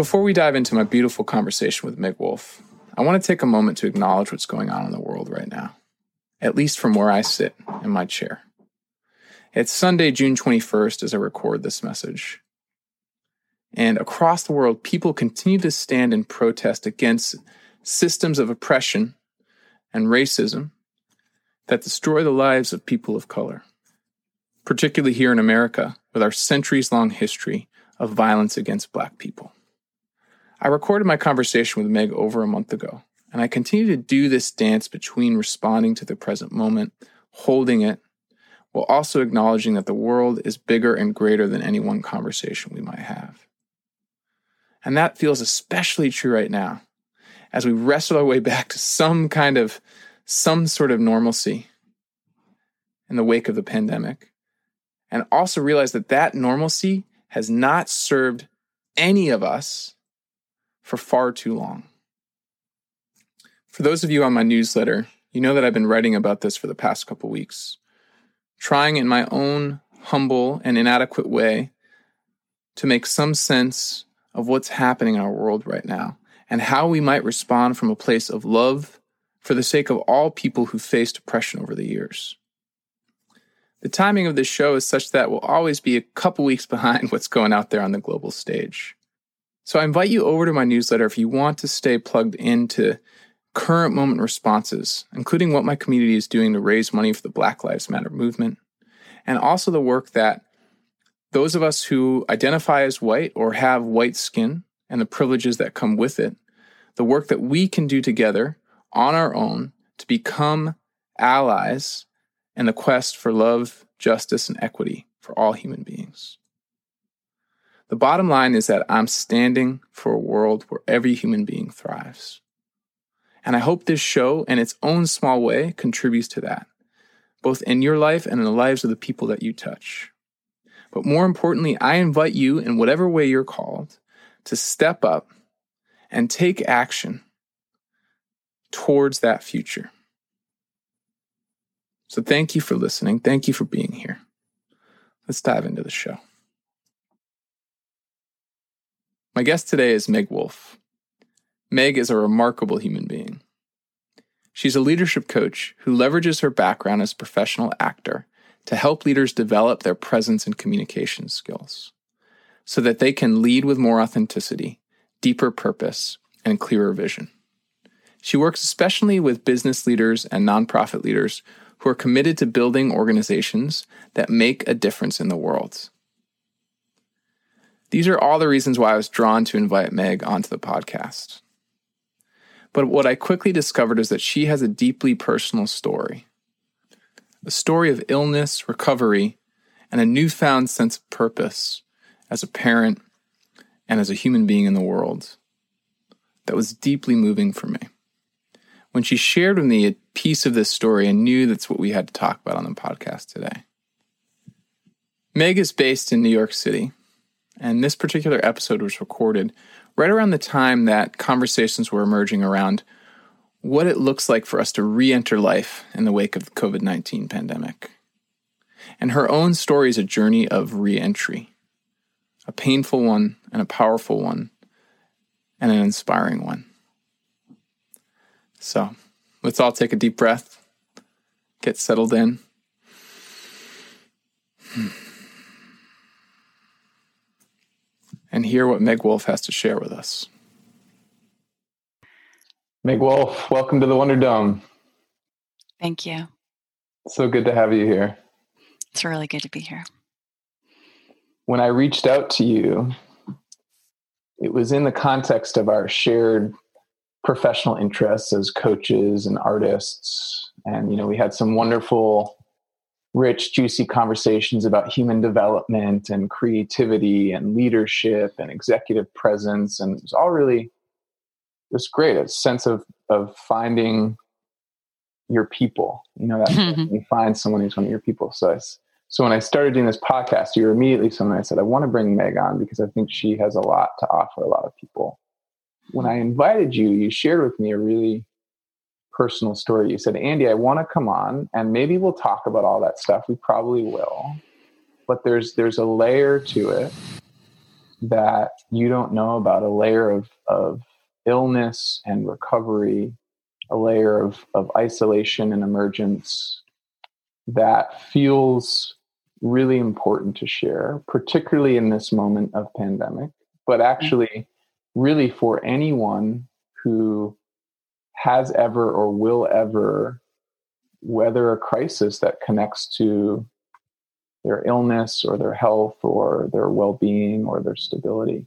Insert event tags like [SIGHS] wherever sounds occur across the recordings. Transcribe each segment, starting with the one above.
Before we dive into my beautiful conversation with Meg Wolf, I want to take a moment to acknowledge what's going on in the world right now, at least from where I sit in my chair. It's Sunday, June 21st, as I record this message. And across the world, people continue to stand in protest against systems of oppression and racism that destroy the lives of people of color, particularly here in America, with our centuries long history of violence against Black people. I recorded my conversation with Meg over a month ago, and I continue to do this dance between responding to the present moment, holding it, while also acknowledging that the world is bigger and greater than any one conversation we might have. And that feels especially true right now as we wrestle our way back to some kind of, some sort of normalcy in the wake of the pandemic. And also realize that that normalcy has not served any of us for far too long. For those of you on my newsletter, you know that I've been writing about this for the past couple weeks, trying in my own humble and inadequate way to make some sense of what's happening in our world right now and how we might respond from a place of love for the sake of all people who faced oppression over the years. The timing of this show is such that we'll always be a couple weeks [LAUGHS] behind what's going out there on the global stage. So I invite you over to my newsletter if you want to stay plugged into current moment responses, including what my community is doing to raise money for the Black Lives Matter movement, and also the work that those of us who identify as white or have white skin and the privileges that come with it, the work that we can do together on our own to become allies in the quest for love, justice, and equity for all human beings. The bottom line is that I'm standing for a world where every human being thrives. And I hope this show, in its own small way, contributes to that, both in your life and in the lives of the people that you touch. But more importantly, I invite you, in whatever way you're called, to step up and take action towards that future. So thank you for listening. Thank you for being here. Let's dive into the show. My guest today is Meg Wolf. Meg is a remarkable human being. She's a leadership coach who leverages her background as a professional actor to help leaders develop their presence and communication skills so that they can lead with more authenticity, deeper purpose, and clearer vision. She works especially with business leaders and nonprofit leaders who are committed to building organizations that make a difference in the world. These are all the reasons why I was drawn to invite Meg onto the podcast. But what I quickly discovered is that she has a deeply personal story a story of illness, recovery, and a newfound sense of purpose as a parent and as a human being in the world that was deeply moving for me. When she shared with me a piece of this story, I knew that's what we had to talk about on the podcast today. Meg is based in New York City, and this particular episode was recorded right around the time that conversations were emerging around what it looks like for us to re enter life in the wake of the COVID 19 pandemic. And her own story is a journey of re entry, a painful one, and a powerful one, and an inspiring one. So let's all take a deep breath, get settled in. Hmm. And hear what Meg Wolf has to share with us. Meg Wolf, welcome to the Wonder Dome. Thank you. So good to have you here. It's really good to be here. When I reached out to you, it was in the context of our shared professional interests as coaches and artists. And, you know, we had some wonderful, rich, juicy conversations about human development and creativity and leadership and executive presence. And it was all really, it was great. A sense of, of finding your people, you know, that mm-hmm. you find someone who's one of your people. So I, so when I started doing this podcast, you were immediately someone I said, I want to bring Meg on because I think she has a lot to offer a lot of people when mm-hmm. I invited you, you shared with me a really personal story. You said, Andy, I want to come on and maybe we'll talk about all that stuff. We probably will. But there's there's a layer to it that you don't know about, a layer of, of illness and recovery, a layer of, of isolation and emergence that feels really important to share, particularly in this moment of pandemic, but mm-hmm. actually really for anyone who has ever or will ever weather a crisis that connects to their illness or their health or their well-being or their stability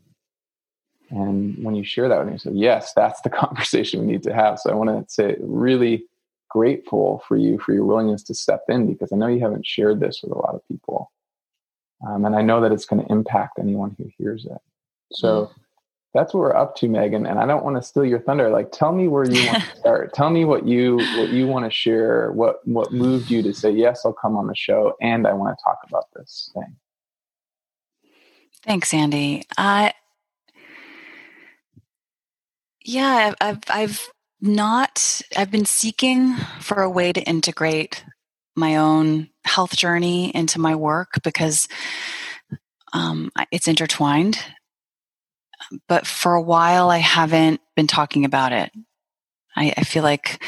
and when you share that with me, you say, yes, that's the [LAUGHS] conversation we need to have. So I want to say really grateful for you for your willingness to step in because I know you haven't shared this with a lot of people. Um, and I know that it's going to impact anyone who hears it. So mm that's what we're up to, Megan. And I don't want to steal your thunder. Like, tell me where you want to [LAUGHS] start. tell me what you what you want to share. What what moved you to say yes, I'll come on the show, and I want to talk about this thing. Thanks, Andy. I yeah, I've I've not I've been seeking for a way to integrate my own health journey into my work because um, it's intertwined but for a while I haven't been talking about it. I, I feel like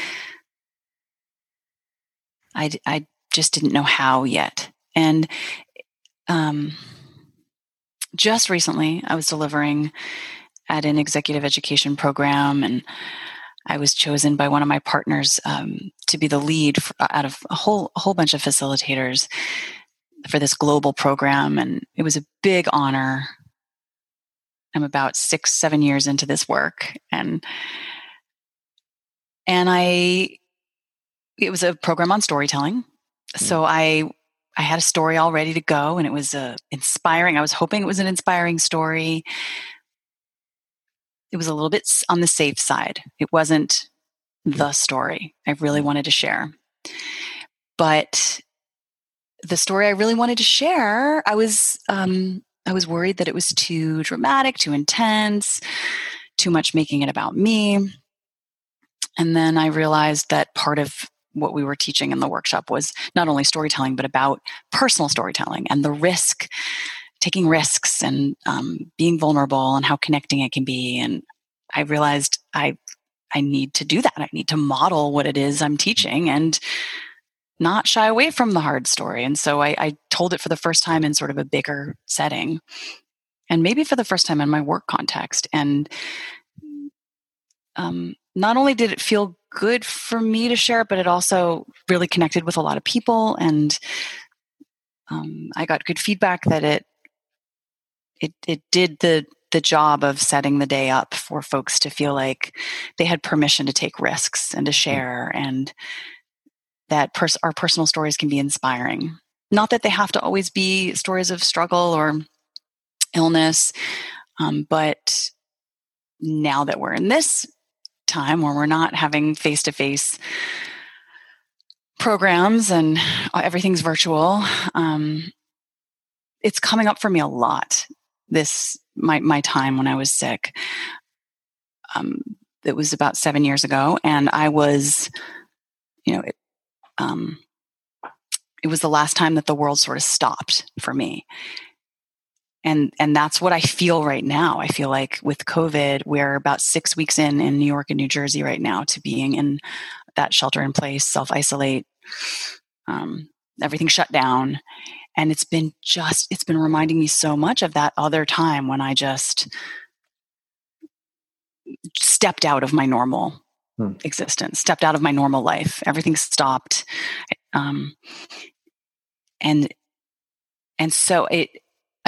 I, I just didn't know how yet. And um, just recently, I was delivering at an executive education program, and I was chosen by one of my partners um, to be the lead for, out of a whole a whole bunch of facilitators for this global program, and it was a big honor I'm about six, seven years into this work. And and I it was a program on storytelling. So mm. I I had a story all ready to go and it was uh, inspiring. I was hoping it was an inspiring story. It was a little bit on the safe side. It wasn't the story I really wanted to share. But the story I really wanted to share, I was um, I was worried that it was too dramatic, too intense, too much making it about me. And then I realized that part of what we were teaching in the workshop was not only storytelling, but about personal storytelling and the risk, taking risks and um, being vulnerable and how connecting it can be. And I realized I I need to do that. I need to model what it is I'm teaching and not shy away from the hard story. And so I, I told it for the first time in sort of a bigger setting and maybe for the first time in my work context. And um, not only did it feel good for me to share it, but it also really connected with a lot of people. And um, I got good feedback that it it it did the the job of setting the day up for folks to feel like they had permission to take risks and to mm. share and that pers- our personal stories can be inspiring. Not that they have to always be stories of struggle or illness, um, but now that we're in this time where we're not having face to face programs and everything's virtual, um, it's coming up for me a lot. This my my time when I was sick. Um, it was about seven years ago, and I was, you know, it, um, it was the last time that the world sort of stopped for me. And and that's what i feel right now. I feel like with covid we're about six weeks in in new york and new jersey right now to being in that shelter in place self isolate um, everything shut down. And it's been just it's been reminding me so much of that other time when i just stepped out of my normal hmm. existence stepped out of my normal life everything stopped um, and and so it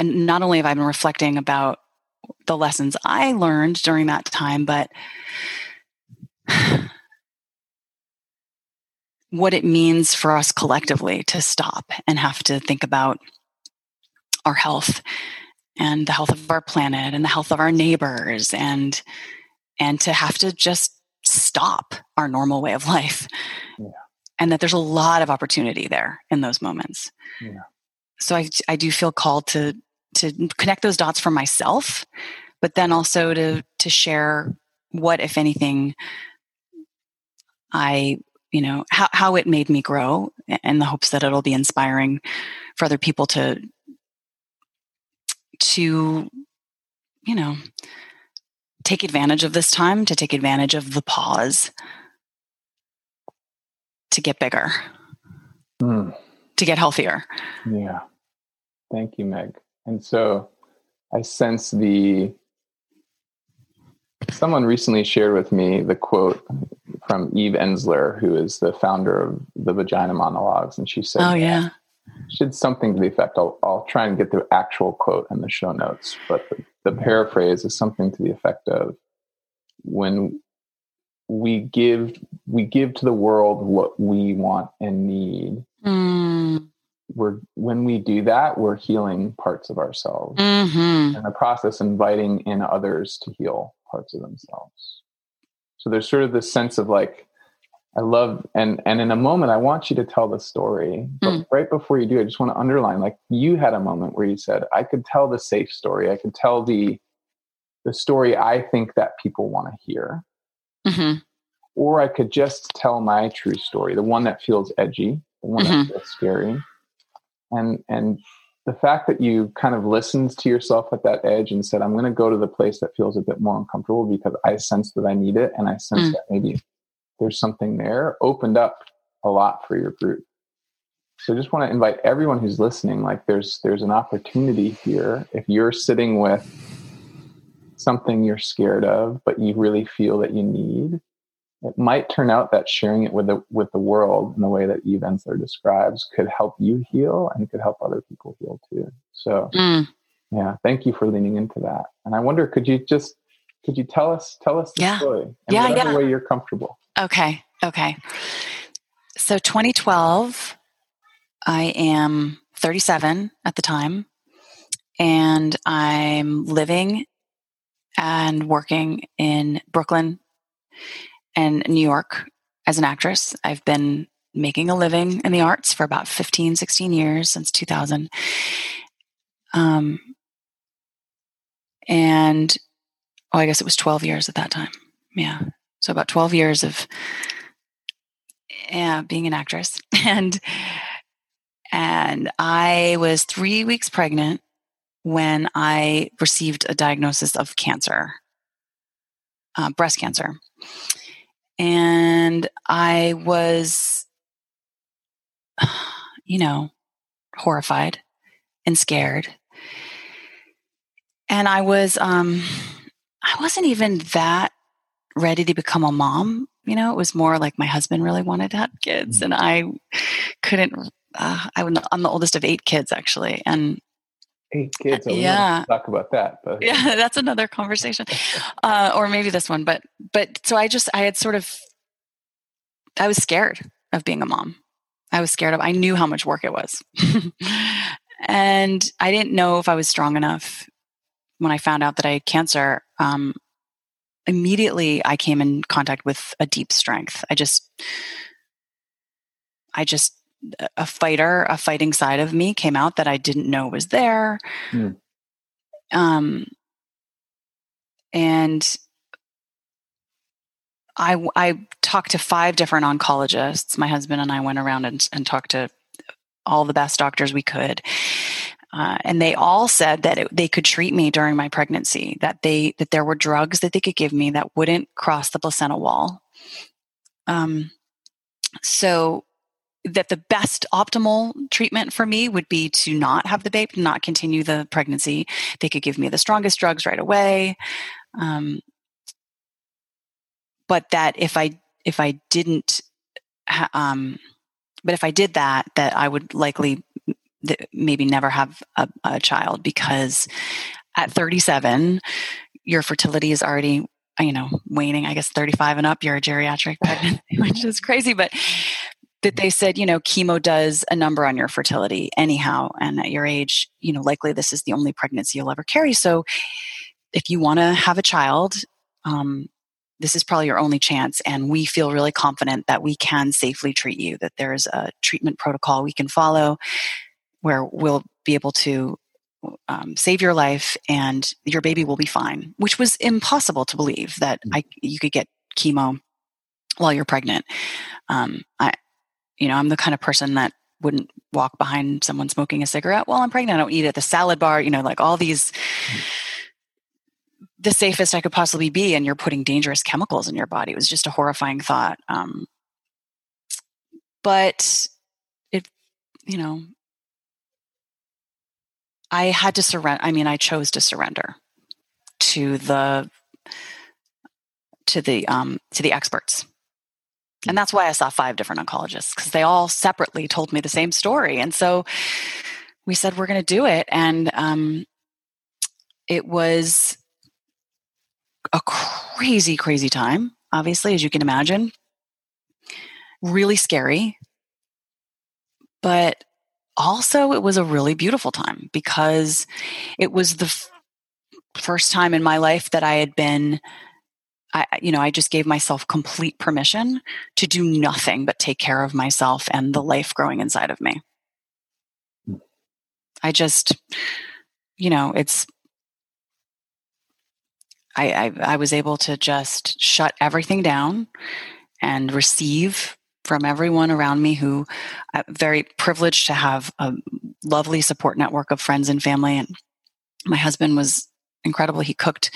not only have i been reflecting about the lessons i learned during that time but what it means for us collectively to stop and have to think about our health and the health of our planet and the health of our neighbors and and to have to just stop our normal way of life yeah. and that there's a lot of opportunity there in those moments yeah. so I, I do feel called to to connect those dots for myself but then also to to share what if anything i you know how, how it made me grow in the hopes that it'll be inspiring for other people to to you know take advantage of this time to take advantage of the pause to get bigger mm. to get healthier yeah thank you meg and so i sense the someone recently shared with me the quote from Eve Ensler, who is the founder of the Vagina Monologues, and she said, "Oh yeah." She did something to the effect. I'll, I'll try and get the actual quote in the show notes, but the, the paraphrase is something to the effect of, "When we give we give to the world what we want and need, mm. we're when we do that, we're healing parts of ourselves, mm-hmm. in the process, inviting in others to heal parts of themselves." So there's sort of this sense of like, I love and and in a moment I want you to tell the story. But mm. right before you do, I just want to underline like you had a moment where you said, I could tell the safe story. I could tell the the story I think that people want to hear. Mm-hmm. Or I could just tell my true story, the one that feels edgy, the one mm-hmm. that feels scary. And and the fact that you kind of listened to yourself at that edge and said, I'm going to go to the place that feels a bit more uncomfortable because I sense that I need it and I sense mm. that maybe there's something there, opened up a lot for your group. So I just want to invite everyone who's listening, like there's there's an opportunity here. If you're sitting with something you're scared of, but you really feel that you need, it might turn out that sharing it with the with the world in the way that Eve Ensler describes could help you heal and could help other people heal too. So mm. yeah, thank you for leaning into that. And I wonder, could you just could you tell us tell us the yeah. story in yeah, whatever yeah. way you're comfortable? Okay. Okay. So 2012, I am 37 at the time, and I'm living and working in Brooklyn and New York as an actress. I've been making a living in the arts for about 15, 16 years since 2000. Um, and, oh, I guess it was 12 years at that time. Yeah. So about 12 years of being an actress. [LAUGHS] And, and I was three weeks pregnant when I received a diagnosis of cancer, uh, breast cancer and I was, [SIGHS] you know, horrified and scared. And I was, um, I wasn't even that ready to become a mom. You know, it was more like my husband really wanted to have kids, mm. and I couldn't. Uh, I, I'm the oldest of eight kids, actually, and eight kids. I yeah, talk about that. But. [LAUGHS] Yeah, that's another conversation, uh, or maybe this one. But but so I just I had sort of I was scared of being a mom. I was scared of. I knew how much work it was, [LAUGHS] and I didn't know if I was strong enough. When I found out that I had cancer, um, immediately I came in contact with a deep strength. I just, I just a fighter, a fighting side of me came out that I didn't know was there. Mm. Um, and I, I talked to five different oncologists. My husband and I went around and, and talked to all the best doctors we could. Uh, and they all said that it, they could treat me during my pregnancy, that they that there were drugs that they could give me that wouldn't cross the placenta wall. Um, so that the best optimal treatment for me would be to not have the baby, not continue the pregnancy. They could give me the strongest drugs right away. Um, but that if I if I didn't, ha- um, but if I did that, that I would likely th- maybe never have a, a child because at 37, your fertility is already you know waning. I guess 35 and up, you're a geriatric [LAUGHS] pregnancy, which is crazy, but that they said, you know, chemo does a number on your fertility anyhow. And at your age, you know, likely this is the only pregnancy you'll ever carry. So if you want to have a child, um, this is probably your only chance. And we feel really confident that we can safely treat you, that there's a treatment protocol we can follow where we'll be able to um, save your life and your baby will be fine, which was impossible to believe that mm. I, you could get chemo while you're pregnant. Um, I, you know, I'm the kind of person that wouldn't walk behind someone smoking a cigarette while I'm pregnant. I don't eat at the salad bar, you know, like all these the safest I could possibly be, and you're putting dangerous chemicals in your body. It was just a horrifying thought. Um, but it, you know, I had to surrender. I mean, I chose to surrender to the to the um, to the experts and that's why I saw five different oncologists because they all separately told me the same story. And so we said, we're going to do it. And um, it was a crazy, crazy time, obviously, as you can imagine. Really scary. But also, it was a really beautiful time because it was the f- first time in my life that I had been I, you know, I just gave myself complete permission to do nothing but take care of myself and the life growing inside of me. I just, you know, it's, I, I, I was able to just shut everything down and receive from everyone around me who I'm uh, very privileged to have a lovely support network of friends and family and my husband was incredible. He cooked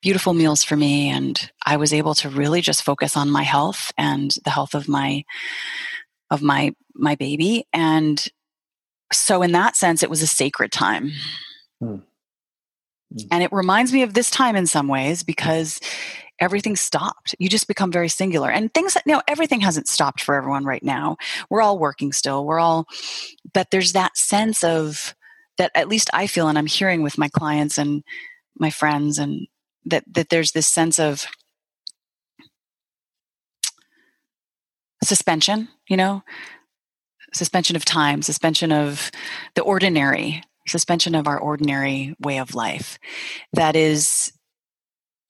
beautiful meals for me, and I was able to really just focus on my health and the health of my of my my baby. And so, in that sense, it was a sacred time. Hmm. Hmm. And it reminds me of this time in some ways because everything stopped. You just become very singular. And things you know, everything hasn't stopped for everyone right now. We're all working still. We're all, but there's that sense of, that at least I feel and I'm hearing with my clients and my friends and that that there's this sense of suspension you know suspension of time suspension of the ordinary suspension of our ordinary way of life that is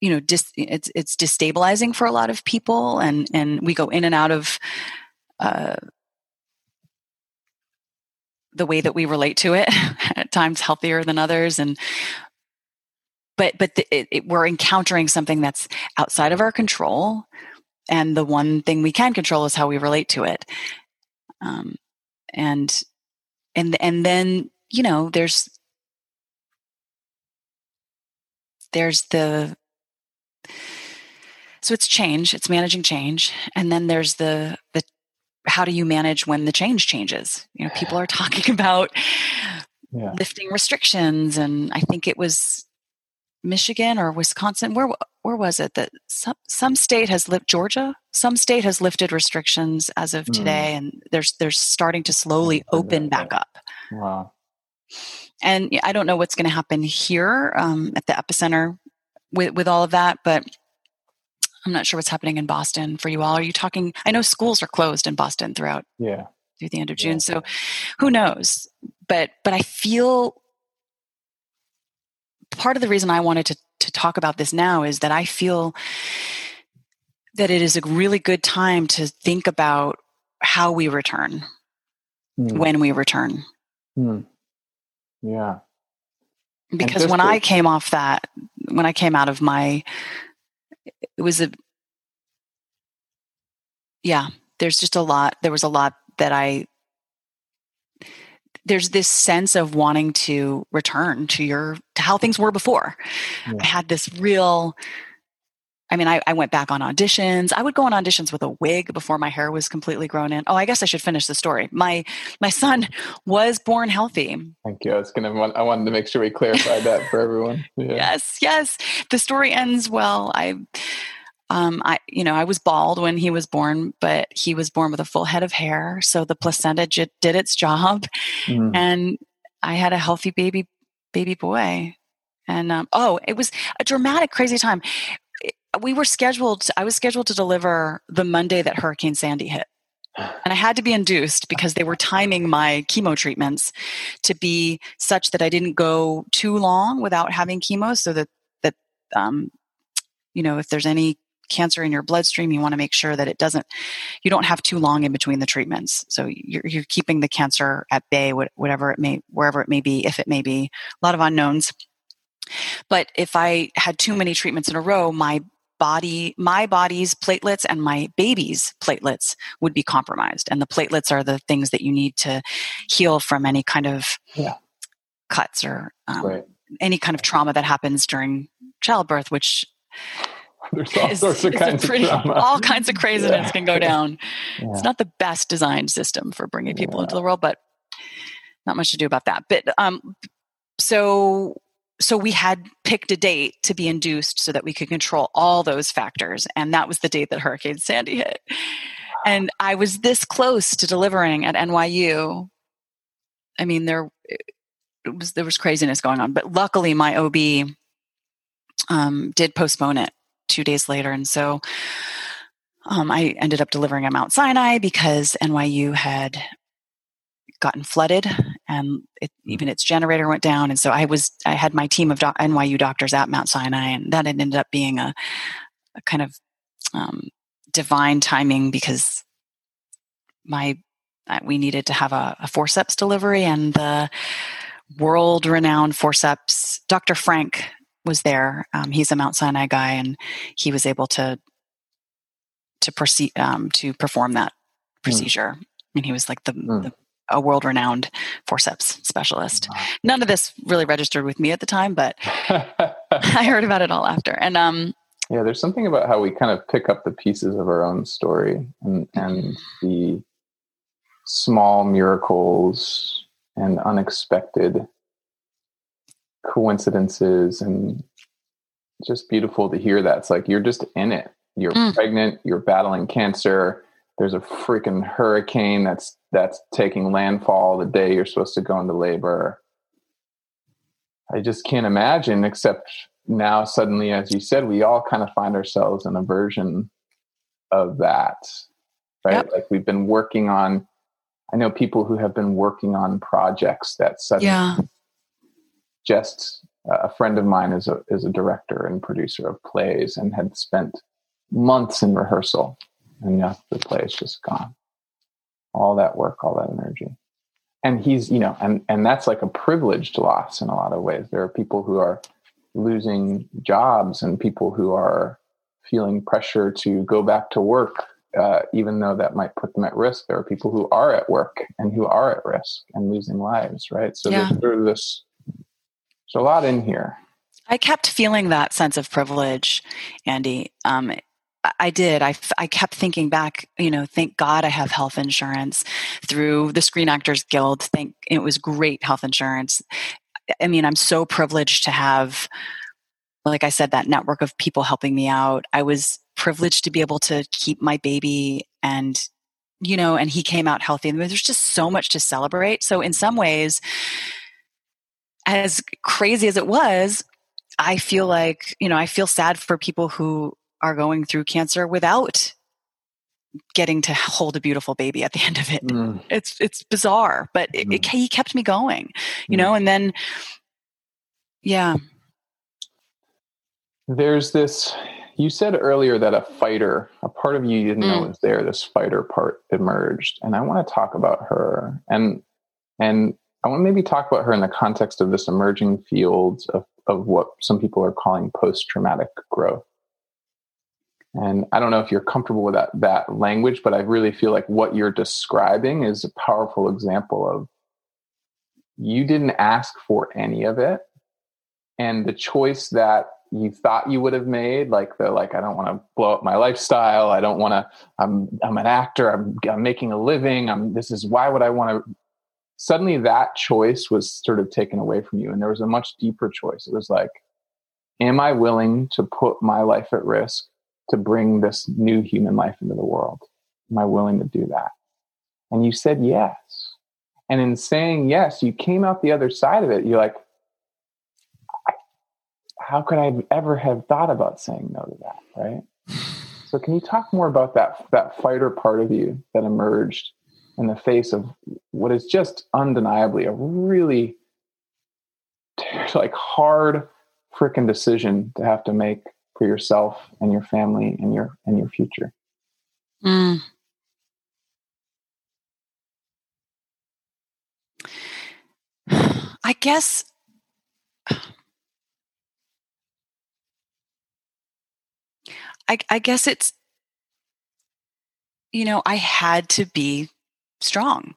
you know dis, it's it's destabilizing for a lot of people and and we go in and out of uh, the way that we relate to it [LAUGHS] at times healthier than others and but but the, it, it, we're encountering something that's outside of our control and the one thing we can control is how we relate to it. Um, and and and then you know there's there's the so it's change it's managing change and then there's the the how do you manage when the change changes you know people are talking [LAUGHS] about yeah. lifting restrictions and i think it was Michigan or Wisconsin. Where where was it that some some state has lifted Georgia? Some state has lifted restrictions as of today, mm. and there's they're starting to slowly open back up. Wow. And I don't know what's going to happen here um, at the epicenter with with all of that, but I'm not sure what's happening in Boston for you all. Are you talking? I know schools are closed in Boston throughout. Yeah. Through the end of June, yeah. so who knows? But but I feel part of the reason I wanted to, to talk about this now is that I feel that it is a really good time to think about how we return mm. when we return. Mm. Yeah. Because when I came off that, when I came out of my, it was a, yeah, there's just a lot, there was a lot that I there's this sense of wanting to return to your to how things were before. Yeah. I had this real I mean, I, I, went back on auditions. I would go on auditions with a wig before my hair was completely grown in. Oh, I guess I should finish the story. My my son [LAUGHS] was born healthy. Thank you. I was gonna. I wanted to make sure we clarified that for everyone. [LAUGHS] Yeah. Yes, yes. The story ends well. I, um, I you know I was bald when he was born, but he was born with a full head of hair, so the placenta j- did its job, mm. and I had a healthy baby baby boy. And um, oh, it was a dramatic, crazy time we were scheduled i was scheduled to deliver the monday that hurricane sandy hit. [SIGHS] And i had to be induced because they were timing my chemo treatments to be such that i didn't go too long without having chemo so that that um, you know if there's any cancer in your bloodstream you want to make sure that it doesn't you don't have too long in between the treatments. So you're, you're keeping the cancer at bay whatever it may wherever it may be if it may be a lot of unknowns. But if I had too many treatments in a row, my body, my body's platelets and my baby's platelets would be compromised. And the platelets are the things that you need to heal from any kind of yeah. cuts or um, right. any kind of trauma that happens during childbirth, which there's all is, sorts of kinds pretty, of trauma. All kinds of craziness yeah. can go down. Yeah. It's not the best designed system for bringing people into the world, but not much to do about that. But um, so so we had picked a date to be induced so that we could control all those factors and that was the date that hurricane sandy hit. And i was this close to delivering at nyu i mean there it was there was craziness going on but luckily my ob um, did postpone it two days later. And so um, i ended up delivering at mount sinai because nyu had gotten flooded and it, even its generator went down and so i was i had my team of doc, nyu doctors at mount sinai and that ended up being a, a kind of um, divine timing because my uh, we needed to have a, a forceps delivery and the world renowned forceps dr frank was there um, he's a mount sinai guy and he was able to to proceed um, to perform that hmm. procedure mm. and he was like the, mm. the a world renowned forceps specialist. None of this really registered with me at the time, but [LAUGHS] [LAUGHS] I heard about it all after. And um, yeah, there's something about how we kind of pick up the pieces of our own story and, and the small miracles and unexpected coincidences and just beautiful to hear that. It's like you're just in it. You're mm. pregnant, you're battling cancer, there's a freaking hurricane that's that's taking landfall the day you're supposed to go into labor. I just can't imagine, except now suddenly, as you said, we all kind of find ourselves in a version of that. Right? Yep. Like we've been working on I know people who have been working on projects that suddenly yeah. just uh, a friend of mine is a is a director and producer of plays and had spent months in rehearsal and yeah, the play is just gone. All that work, all that energy. And he's, you know, and and that's like a privileged loss in a lot of ways. There are people who are losing jobs and people who are feeling pressure to go back to work, uh, even though that might put them at risk. There are people who are at work and who are at risk and losing lives, right? So yeah. there's sort this, there's a lot in here. I kept feeling that sense of privilege, Andy. Um, I did. I, I kept thinking back, you know, thank God I have health insurance through the Screen Actors Guild. Thank it was great health insurance. I mean, I'm so privileged to have, like I said, that network of people helping me out. I was privileged to be able to keep my baby and, you know, and he came out healthy. And there's just so much to celebrate. So, in some ways, as crazy as it was, I feel like, you know, I feel sad for people who are going through cancer without getting to hold a beautiful baby at the end of it. Mm. It's it's bizarre, but it, mm. it, he kept me going, you mm. know. And then, yeah, there's this. You said earlier that a fighter, a part of you you didn't know mm. was there. This fighter part emerged, and I want to talk about her and and I want to maybe talk about her in the context of this emerging field of of what some people are calling post traumatic growth. And I don't know if you're comfortable with that that language, but I really feel like what you're describing is a powerful example of you didn't ask for any of it. And the choice that you thought you would have made like the like i don't want to blow up my lifestyle. I don't want to i'm i'm an actor. I'm i'm making a living. I'm this is why would i want to suddenly that choice was sort of taken away from you and there was a much deeper choice. It was like am i willing to put my life at risk to bring this new human life into the world? Am i willing to do that? And you said yes. And in saying yes you came out the other side of it. You're like how could I ever have thought about saying no to that, right? So can you talk more about that that fighter part of you that emerged in the face of what is just undeniably a really [LAUGHS] like hard freaking decision to have to make for yourself and your family and your and your future. Mm. [SIGHS] I guess [SIGHS] I, I guess it's, you know, I had to be strong.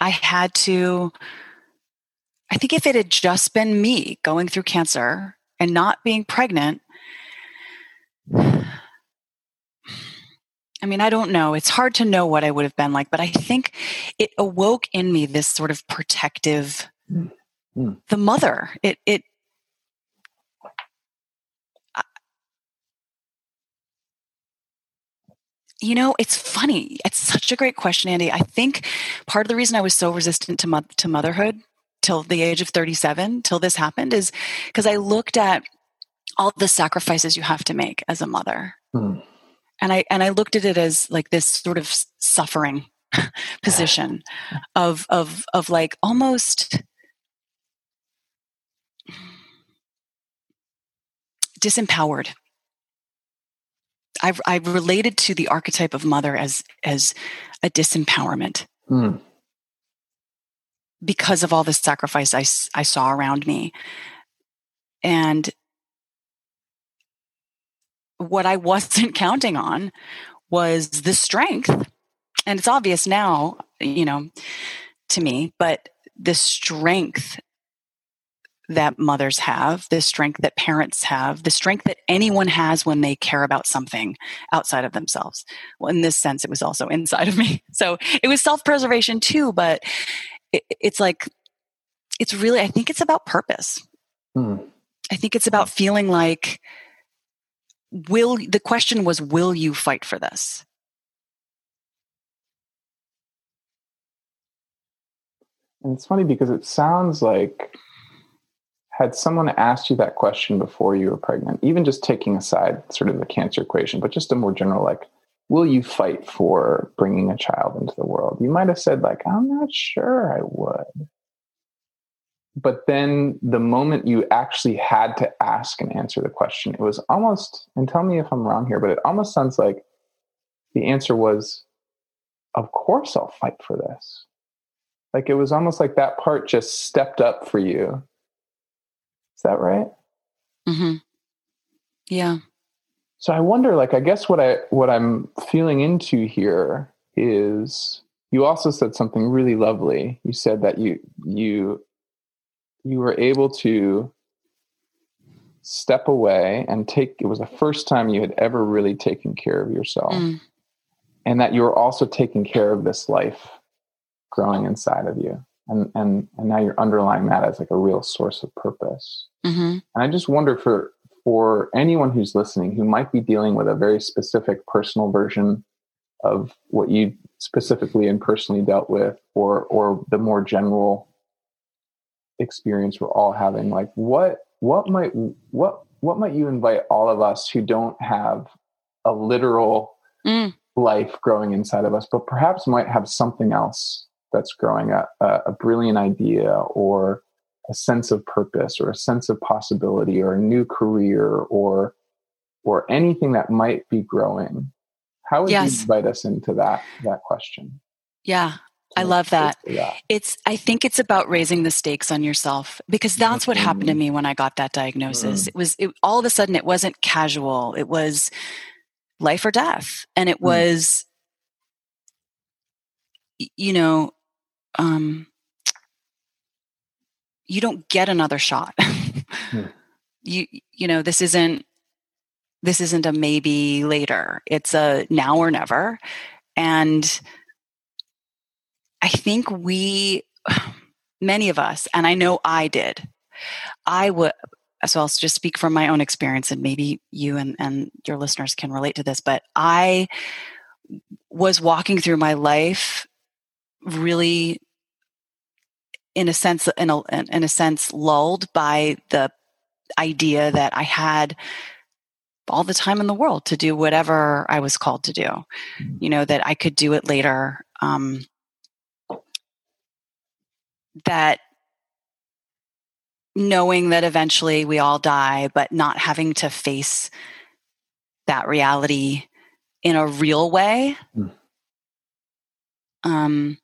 I had to, I think if it had just been me going through cancer and not being pregnant, I mean, I don't know. It's hard to know what I would have been like, but I think it awoke in me this sort of protective, mm. the mother. It, it, you know, it's funny. It's such a great question, Andy. I think part of the reason I was so resistant to, mo- to motherhood till the age of 37, till this happened, is because I looked at all the sacrifices you have to make as a mother. Mm. And I and I looked at it as like this sort of suffering [LAUGHS] position of of of like almost disempowered I've, I've related to the archetype of mother as as a disempowerment mm. because of all the sacrifice I, I saw around me and what i [LAUGHS] wasn't counting on was the strength and it's obvious now you know to me but the strength that mothers have, the strength that parents have, the strength that anyone has when they care about something outside of themselves. Well, in this sense, it was also inside of me. [LAUGHS] So it was self preservation too, but it, it's like, it's really, I think it's about purpose. Hmm. I think it's about feeling like, will, the question was, will you fight for this? And it's funny because it sounds like had someone asked you that question before you were pregnant, even just taking aside sort of the cancer equation, but just a more general, like, will you fight for bringing a child into the world? You might have said, like, I'm not sure I would. But then the moment you actually had to ask and answer the question, it was almost, and tell me if I'm wrong here, but it almost sounds like the answer was, of course I'll fight for this. Like it was almost like that part just stepped up for you is that right? Mm-hmm. Yeah. So I wonder, like, I guess what I what I'm feeling into here is you also said something really lovely. You said that you you you were able to step away and take it was the first time you had ever really taken care of yourself. Mm. And that you were also taking care of this life growing inside of you and and and now you're underlying that as like a real source of purpose mm-hmm. and i just wonder for for anyone who's listening who might be dealing with a very specific personal version of what you specifically and personally dealt with or or the more general experience we're all having like what what might what what might you invite all of us who don't have a literal mm. life growing inside of us but perhaps might have something else that's growing a, a brilliant idea or a sense of purpose or a sense of possibility or a new career or or anything that might be growing how would yes. you invite us into that that question yeah I love that. It's I think it's about raising the stakes on yourself because that's what happened to mm-hmm. me when I got that diagnosis. Mm. It was it, all of a sudden it wasn't casual. It was life or death and it mm. was you know um, you don't get another shot. hmm. [LAUGHS] you you know this isn't this isn't a maybe later it's a now or never and i think we [SIGHS] many of us and i know i did i would so i'll just speak from my own experience and maybe you and, and your listeners can relate to this but i was walking through my life really in a sense in a, in a sense lulled by the idea that i had all the time in the world to do whatever I was called to do. Mm-hmm. You know, that I could do it later. Um, that knowing that eventually we all die, but not having to face that reality in a real way. Mm. Um,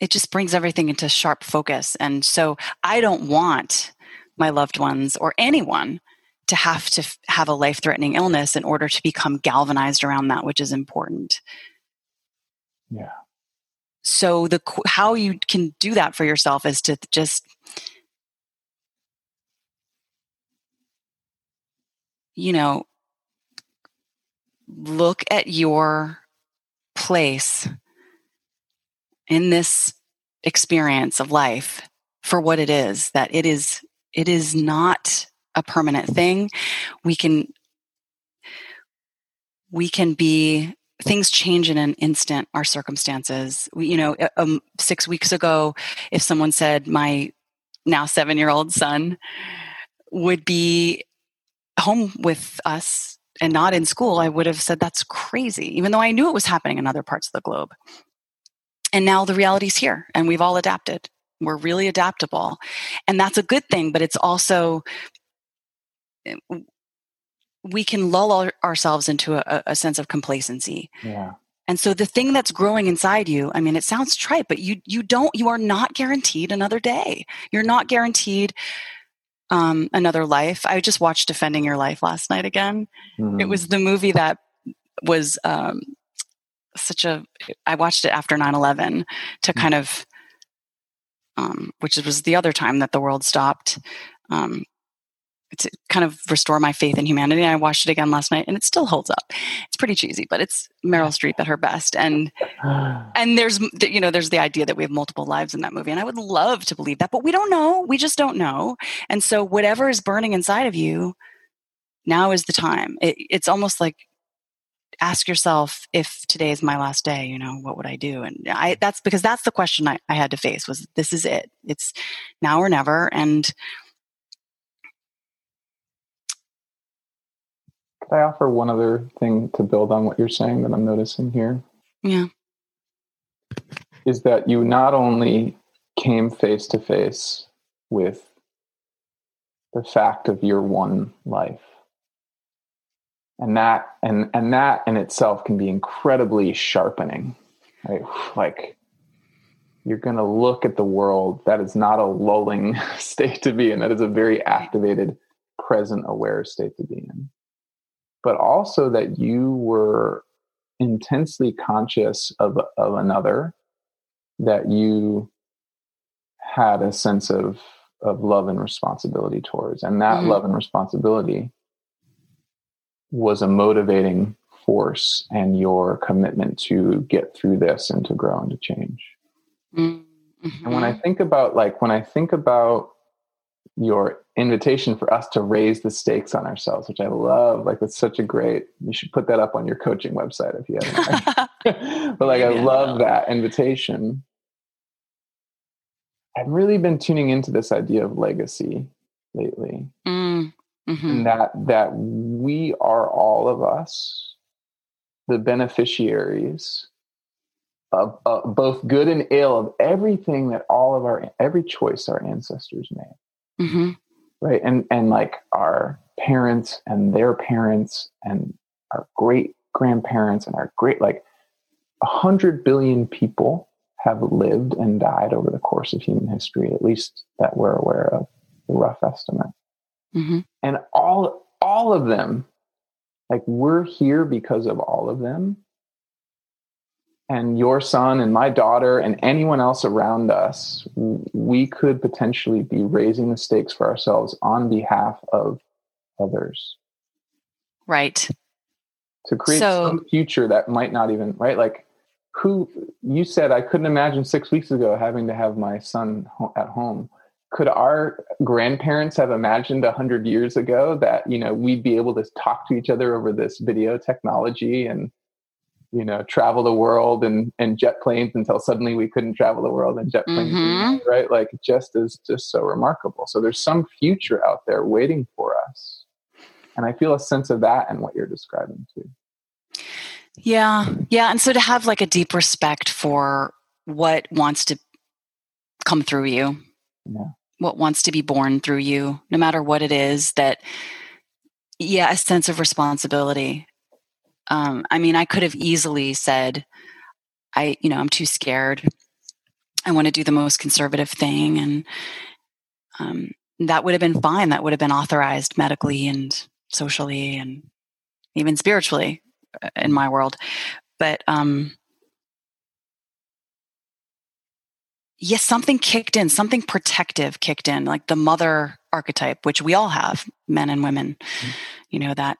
it just brings everything into sharp focus. And so I don't want my loved ones or anyone to have to f- have a life threatening illness in order to become galvanized around that which is important. Yeah. So the how you can do that for yourself is to just you know look at your place in this experience of life for what it is that it is it is not a permanent thing. We can we can be things change in an instant our circumstances. We, you know um, six weeks ago if someone said my now seven year old son would be home with us and not in school i would have said that's crazy even though i knew it was happening in other parts of the globe. And now the reality's here and we've all adapted. We're really adaptable. And that's a good thing but it's also Eh, we can lull our, ourselves into a, a, sense of complacency. Yeah. And so the thing that's growing inside you, I mean, it sounds trite, but you you don't you are not guaranteed another day. You're not guaranteed um, another life. I just watched Defending Your Life last night again. Mm-hmm. It was the movie that was um, such a. I watched it after 9-11 to mm-hmm. kind of, um, which was the other time that the world stopped. Um, to kind of restore my faith in humanity. I watched it again last night and it still holds up. It's pretty cheesy, but it's Meryl Streep at her best. And [SIGHS] and there's you know there's the idea that we have multiple lives in that movie, and I would love to believe that, but we don't know. We just don't know. And so whatever is burning inside of you, now is the time. It, it's almost like ask yourself if today is my last day you know what would i do and i that's because that's the question I, I had to face was this is it it's now or never and I offer one other thing to build on what you're saying that I'm noticing here? Yeah. Is that you not only came face to face with the fact of your one life. And that and and that in itself can be incredibly sharpening. Right? Like you're going to look at the world that is not a lulling [LAUGHS] state to be in that is a very activated present aware state to be in but also that you were intensely conscious of, of another, that you had a sense of, of love and responsibility towards. And that mm-hmm. love and responsibility was a motivating force and your commitment to get through this and to grow and to change. Mm-hmm. And when I think about like when I think about your invitation for us to raise the stakes on ourselves, which I love. Like that's such a great. You should put that up on your coaching website if you haven't. [LAUGHS] but like I love that invitation. I've really been tuning into this idea of legacy lately, mm, mm-hmm. and that that we are all of us the beneficiaries of uh, both good and ill of everything that all of our every choice our ancestors made mm-hmm. right and and like our parents and their parents and our great grandparents and our great like a hundred billion people have lived and died over the course of human history at least that we're aware of the rough estimate mm-hmm. and all all of them like we're here because of all of them and your son and my daughter and anyone else around us, we could potentially be raising the stakes for ourselves on behalf of others. Right. To create so, some future that might not even, right? Like, who you said I couldn't imagine six weeks ago having to have my son at home. Could our grandparents have imagined a hundred years ago that you know we'd be able to talk to each other over this video technology and you know travel the world and and jet planes until suddenly we couldn't travel the world in jet planes mm-hmm. right? Like just is just so remarkable. So there's some future out there waiting for us. And i feel a sense of that in what you're describing too. Yeah. Yeah. And so to have like a deep respect for what wants to come through you yeah. what wants to be born through you no matter what it is that yeah a sense of responsibility um, I mean, I could have easily said, I, you know, I'm too scared. I want to do the most conservative thing. And um, that would have been fine. That would have been authorized medically and socially and even spiritually uh, in my world. But um, yes, something kicked in, something protective kicked in, like the mother archetype, which we all have, men and women. Mm-hmm. You know, that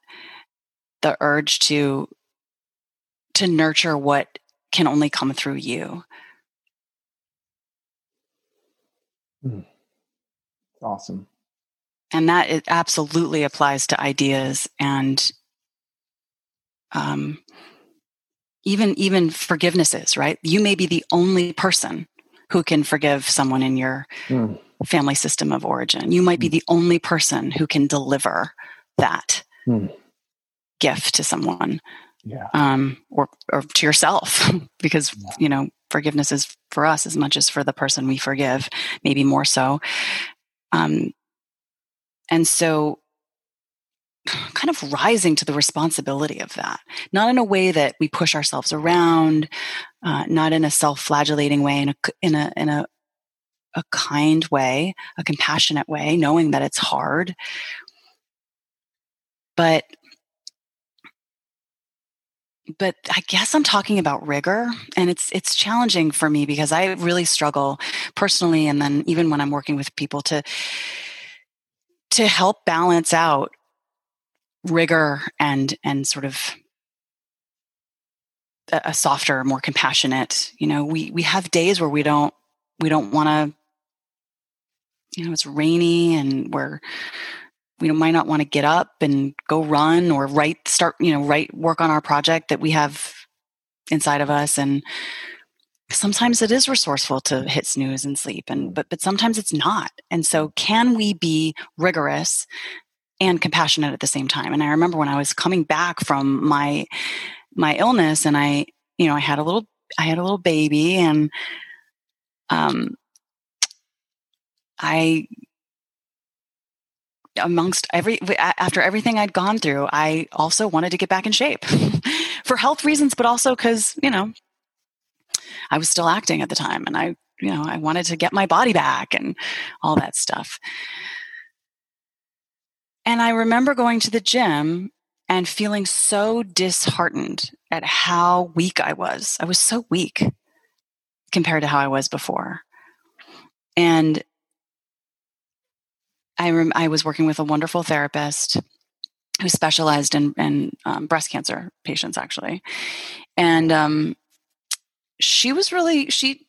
the urge to to nurture what can only come through you. Mm. Awesome. And that it absolutely applies to ideas and um, even even forgivenesses, right? You may be the only person who can forgive someone in your mm. family system of origin. You might be hmm. the only person who can deliver that. Mm gift to someone yeah. um, or, or to yourself [LAUGHS] because yeah. you know forgiveness is for us as much as for the person we forgive maybe more so um, and so [SIGHS] kind of rising to the responsibility of that not in a way that we push ourselves around uh, not in a self-flagellating way in a in a in a a kind way a compassionate way knowing that it's hard but but I guess I'm talking about rigor and it's it's challenging for me because I really struggle personally and then even when I'm working with people to to help balance out rigor and and sort of a, a softer more compassionate you know we we have days where we don't we don't want to you know it's rainy and we're we might not want to get up and go run or write start you know write work on our project that we have inside of us. And sometimes it is resourceful to hit snooze and sleep and but but sometimes it's not. And so can we be rigorous and compassionate at the same time? And i remember when i was coming back from my my illness and i you know i had a little i had a little baby and um i amongst every after everything I'd gone through, I also wanted to get back in shape [LAUGHS] for health reasons, but also because you know I was still acting at the time, and I you know I wanted to get my body back and all that stuff. And I remember going to the gym and feeling so disheartened at how weak I was. I was so weak compared to how I was before. And I, rem- I was working with a wonderful therapist who specialized in, in um, breast cancer patients, actually, and um, she was really she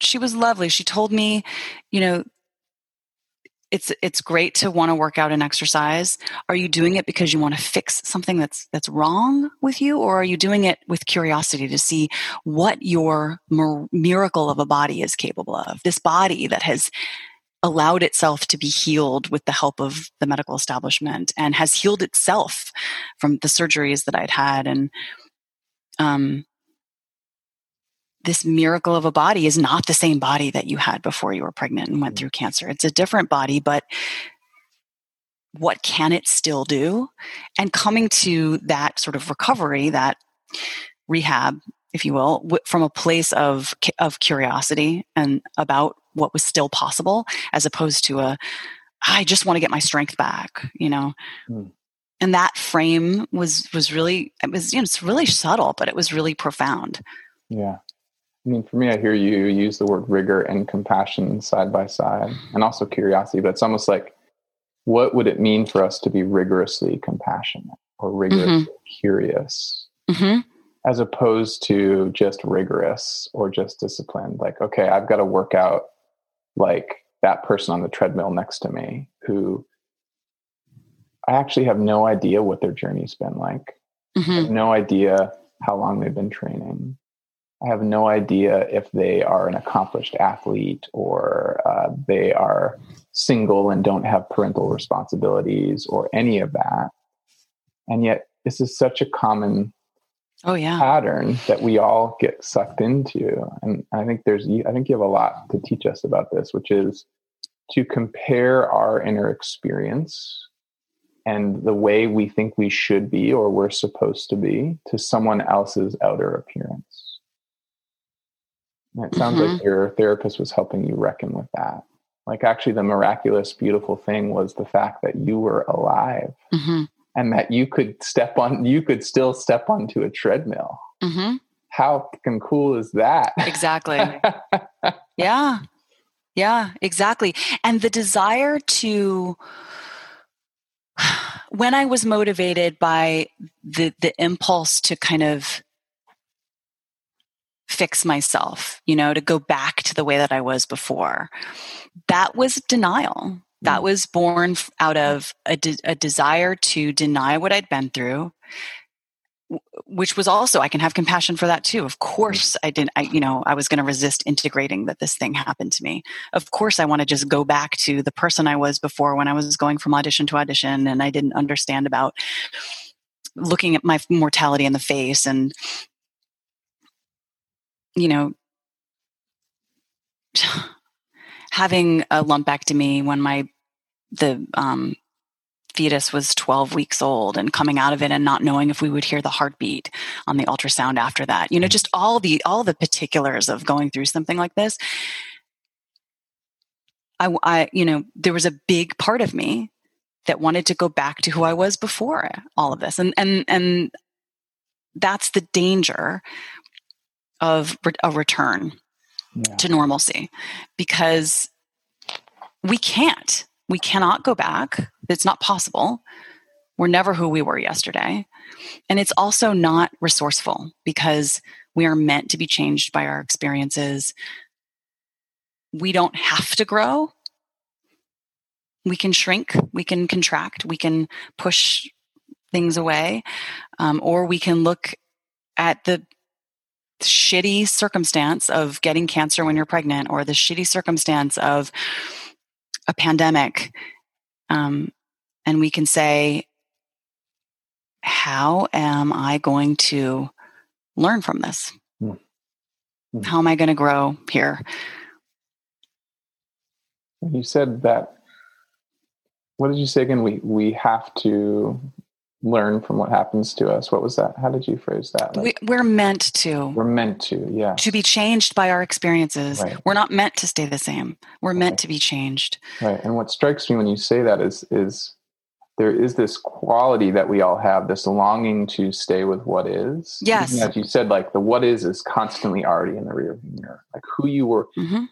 she was lovely. She told me, you know, it's it's great to want to work out and exercise. Are you doing it because you want to fix something that's that's wrong with you, or are you doing it with curiosity to see what your miracle of a body is capable of? This body that has allowed itself to be healed with the help of the medical establishment and has healed itself from the surgeries that I'd had. And um, this miracle of a body is not the same body that you had before you were pregnant and went mm. through cancer. It's a different body, but what can it still do? And coming to that sort of recovery, that rehab, if you will, from a place of of curiosity and about what was still possible as opposed to a I just want to get my strength back, you know. Mm. And that frame was was really it was you know it's really subtle, but it was really profound. Yeah. I mean, for me, I hear you use the word rigor and compassion side by side, and also curiosity. But it's almost like what would it mean for us to be rigorously compassionate or rigorously Mm-hmm. curious hmm as opposed to just rigorous or just disciplined like okay i've got to work out like that person on the treadmill next to me who i actually have no idea what their journey's been like I hmm have no idea how long they've been training. I have no idea if they are an accomplished athlete or uh, they are single and don't have parental responsibilities or any of that. And yet, this is such a common Oh yeah. pattern that we all get sucked into. And I think there's, I think you have a lot to teach us about this, which is to compare our inner experience and the way we think we should be or we're supposed to be to someone else's outer appearance. And it sounds like your therapist was helping you reckon with that. Like, actually, the miraculous, beautiful thing was the fact that you were alive hmm and that you could step on, you could still step onto a treadmill. hmm How fucking cool is that? Exactly. [LAUGHS] Yeah. Yeah, exactly. And the desire to when I was motivated by the the impulse to kind of fix myself, you know, to go back to the way that I was before. That was denial. That Mm. was born out of a, de- a desire to deny what I'd been through, which was also I can have compassion for that too. Of course, I didn't. I you know I was going to resist integrating that this thing happened to me. Of course, I want to just go back to the person I was before when I was going from audition to audition, and I didn't understand about looking at my mortality in the face and you know having a lumpectomy when my the um, fetus was 12 weeks old and coming out of it and not knowing if we would hear the heartbeat on the ultrasound after that. You know just all the all the particulars of going through something like this. I, I you know there was a big part of me that wanted to go back to who i was before all of this. And and and that's the danger of a return To normalcy because we can't. We cannot go back. It's not possible. We're never who we were yesterday. And it's also not resourceful because we are meant to be changed by our experiences. We don't have to grow. We can shrink, we can contract, we can push things away, um, or we can look at the shitty circumstance of getting cancer when you're pregnant or the shitty circumstance of a pandemic um, and we can say how am i going to learn from this Hmm. Hmm. how am i going to grow here You said that. What did you say again? We we have to learn from what happens to us. What was that? How did you phrase that? we, Like, we're meant to we're meant to. Yeah. to be changed by our experiences Right. we're not meant to stay the same we're meant to be changed Right. And what strikes me when you say that is is there is this quality that we all have, this longing to stay with what is. Yes. As you said, like the what is is constantly already in the rearview mirror. Like who you were, hmm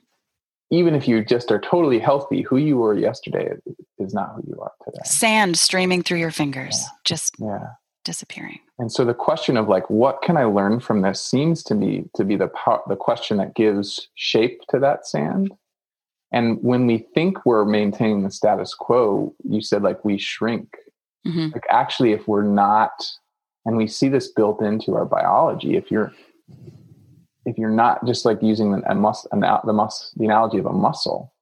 even if you just are totally healthy, who you were yesterday is not who you are today. sand streaming through your fingers just Yeah. disappearing And so the question of like, what can I learn from this seems to me to be the po- the question that gives shape to that sand. And when we think we're maintaining the status quo, you said like we shrink. hmm Like actually, if we're not, and we see this built into our biology, if you're if you're not just like using the, a mus- an, the mus- the analogy of a muscle,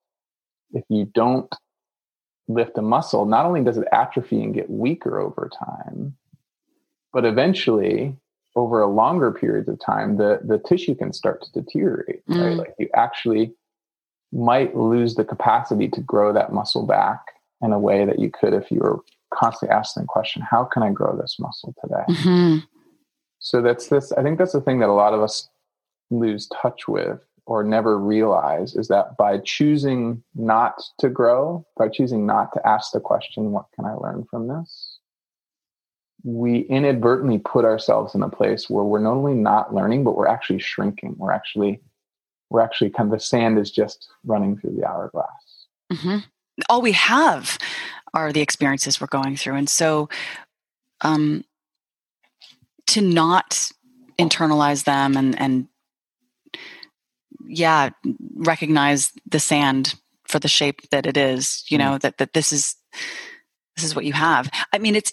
if you don't lift a muscle, not only does it atrophy and get weaker over time, but eventually, over a longer periods of time, the the tissue can start to deteriorate. Right, Mm. like you actually might lose the capacity to grow that muscle back in a way that you could if you were constantly asking the question, "How can I grow this muscle today?" hmm So that's this. I think that's the thing that a lot of us lose touch with or never realize is that by choosing not to grow, by choosing not to ask the question, what can I learn from this? We inadvertently put ourselves in a place where we're not only not learning, but we're actually shrinking. We're actually, we're actually kind of the sand is just running through the hourglass. hmm all we have are the experiences we're going through. And so um, to not internalize them and, and yeah, recognize the sand for the shape that it is, you know, mm. that, that this is, this is what you have. I mean, it's,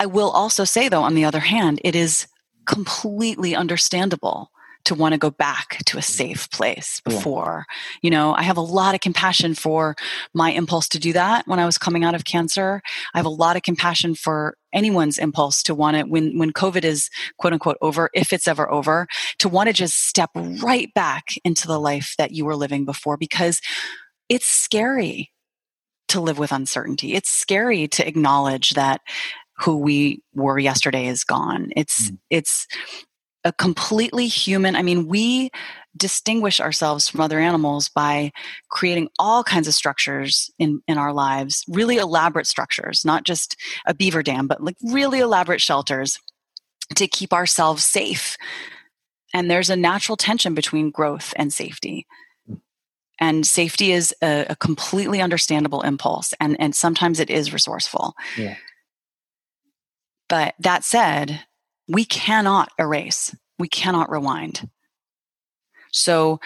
I will also say though, on the other hand, it is completely understandable to want to go back to a safe place before. Yeah. You know, I have a lot of compassion for my impulse to do that when I was coming out of cancer. I have a lot of compassion for anyone's impulse to want to when when covid is quote unquote over if it's ever over to want to just step right back into the life that you were living before because it's scary to live with uncertainty it's scary to acknowledge that who we were yesterday is gone it's mm. it's a completely human i mean we distinguish ourselves from other animals by creating all kinds of structures in in our lives really elaborate structures not just a beaver dam but like really elaborate shelters to keep ourselves safe. And there's a natural tension between growth and safety. And safety is a, a completely understandable impulse and and sometimes it is resourceful. Yeah. but that said we cannot erase, we cannot rewind. So,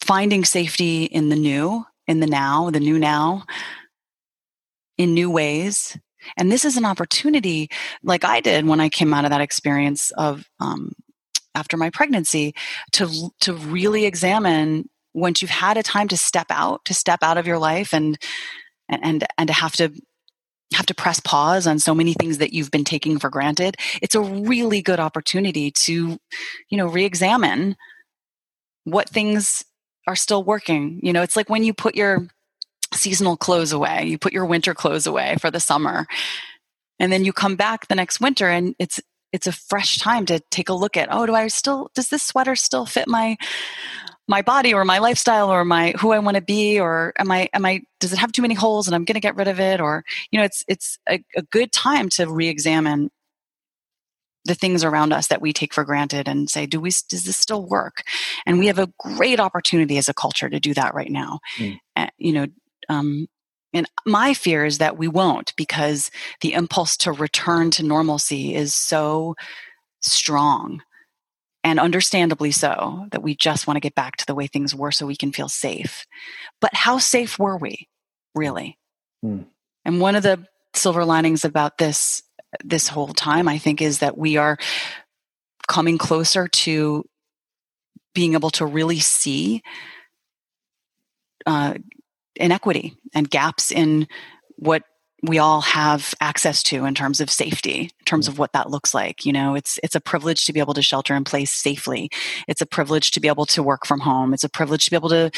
finding safety in the new, in the now, the new now, in new ways. And this is an opportunity, like I did when I came out of that experience of um, after my pregnancy, to to really examine once you've had a time to step out, to step out of your life, and and and to have to have to press pause on so many things that you've been taking for granted it's a really good opportunity to you know re-examine what things are still working. You know it's like when you put your seasonal clothes away you put your winter clothes away for the summer and then you come back the next winter and it's it's a fresh time to take a look at oh do i still does this sweater still fit my my body or my lifestyle or my who I want to be or am I am I does it have too many holes and I'm going to get rid of it? Or you know it's it's a, a good time to re-examine the things around us that we take for granted and say do we does this still work? And we have a great opportunity as a culture to do that right now. Mm. uh, you know um, and my fear is that we won't because the impulse to return to normalcy is so strong and understandably so, that we just want to get back to the way things were so we can feel safe. But how safe were we, really? Mm. And one of the silver linings about this this whole time, I think, is that we are coming closer to being able to really see uh, inequity and gaps in what we all have access to in terms of safety in terms of what that looks like you know? It's it's a privilege to be able to shelter in place safely. It's a privilege to be able to work from home. It's a privilege to be able to